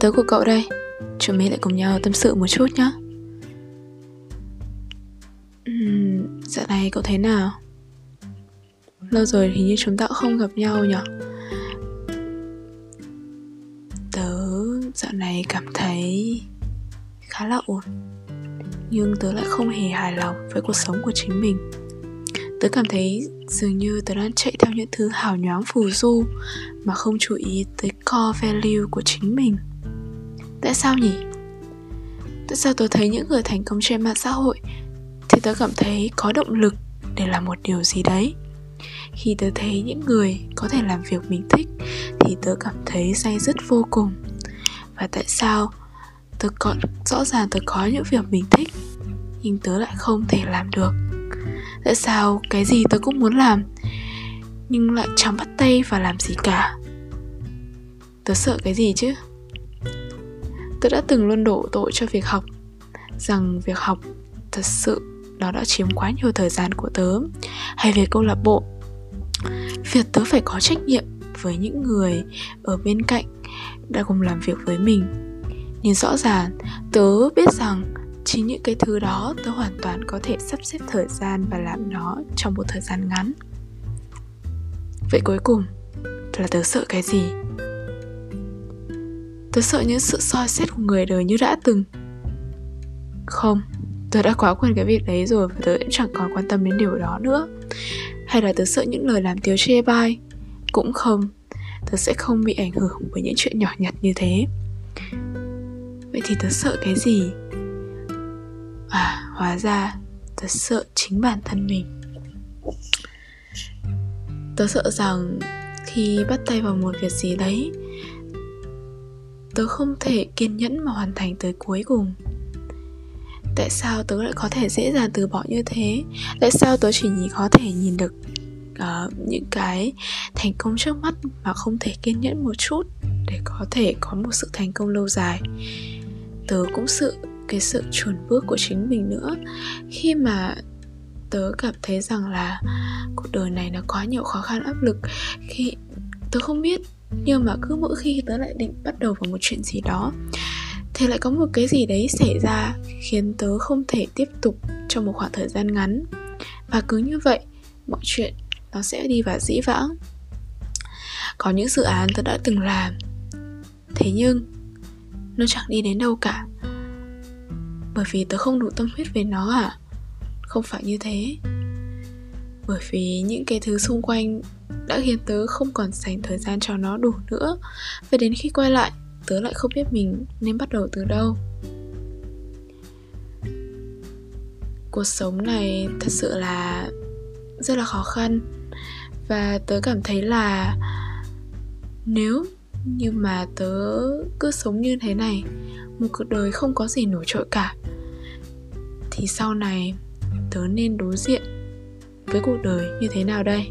tớ của cậu đây. Chúng mình lại cùng nhau tâm sự một chút nhé uhm, Dạo này cậu thế nào? Lâu rồi thì như chúng ta cũng không gặp nhau nhỉ Tớ dạo này cảm thấy khá là ổn Nhưng tớ lại không hề hài lòng với cuộc sống của chính mình. Tớ cảm thấy dường như tớ đang chạy theo những thứ hào nhoáng phù du Mà không chú ý tới core value của chính mình. Tại sao nhỉ? Tại sao tớ thấy những người thành công trên mạng xã hội Thì tớ cảm thấy có động lực để làm một điều gì đấy? Khi tớ thấy những người có thể làm việc mình thích Thì tớ cảm thấy say dứt vô cùng. Và tại sao tớ có, rõ ràng tớ có những việc mình thích Nhưng tớ lại không thể làm được? Tại sao cái gì tớ cũng muốn làm, Nhưng lại chẳng bắt tay và làm gì cả? Tớ sợ cái gì chứ? Tớ đã từng luôn đổ tội cho việc học, Rằng việc học thật sự nó đã chiếm quá nhiều thời gian của tớ, Hay về câu lạc bộ. Việc tớ phải có trách nhiệm với những người ở bên cạnh đã cùng làm việc với mình. Nhưng rõ ràng tớ biết rằng chính những cái thứ đó tớ hoàn toàn có thể sắp xếp thời gian và làm nó trong một thời gian ngắn. Vậy cuối cùng, là tớ sợ cái gì? Tớ sợ những sự soi xét của người đời như đã từng. Không, tớ đã quá quen cái việc đấy rồi và tớ cũng chẳng còn quan tâm đến điều đó nữa. Hay là tớ sợ những lời làm tiếu chê bai? Cũng không, tớ sẽ không bị ảnh hưởng bởi những chuyện nhỏ nhặt như thế. Vậy thì tớ sợ cái gì? Hóa ra tớ sợ chính bản thân mình. Tớ sợ rằng khi bắt tay vào một việc gì đấy Tớ không thể kiên nhẫn mà hoàn thành tới cuối cùng. Tại sao tớ lại có thể dễ dàng từ bỏ như thế? Tại sao tớ chỉ nhìn có thể nhìn được uh, những cái thành công trước mắt Mà không thể kiên nhẫn một chút Để có thể có một sự thành công lâu dài? Tớ cũng sự cái sự chuẩn bước của chính mình nữa. Khi mà tớ cảm thấy rằng là cuộc đời này nó quá nhiều khó khăn, áp lực, khi tớ không biết, nhưng mà cứ mỗi khi tớ lại định bắt đầu vào một chuyện gì đó, thì lại có một cái gì đấy xảy ra khiến tớ không thể tiếp tục trong một khoảng thời gian ngắn. Và cứ như vậy, mọi chuyện nó sẽ đi vào dĩ vãng. Có những dự án tớ đã từng làm, thế nhưng nó chẳng đi đến đâu cả bởi vì tớ không đủ tâm huyết về nó à? Không phải như thế. Bởi vì những cái thứ xung quanh đã khiến tớ không còn dành thời gian cho nó đủ nữa. Và đến khi quay lại, tớ lại không biết mình nên bắt đầu từ đâu. Cuộc sống này thật sự là rất là khó khăn. Và tớ cảm thấy là nếu như mà tớ cứ sống như thế này, một cuộc đời không có gì nổi trội cả thì sau này tớ nên đối diện với cuộc đời như thế nào đây?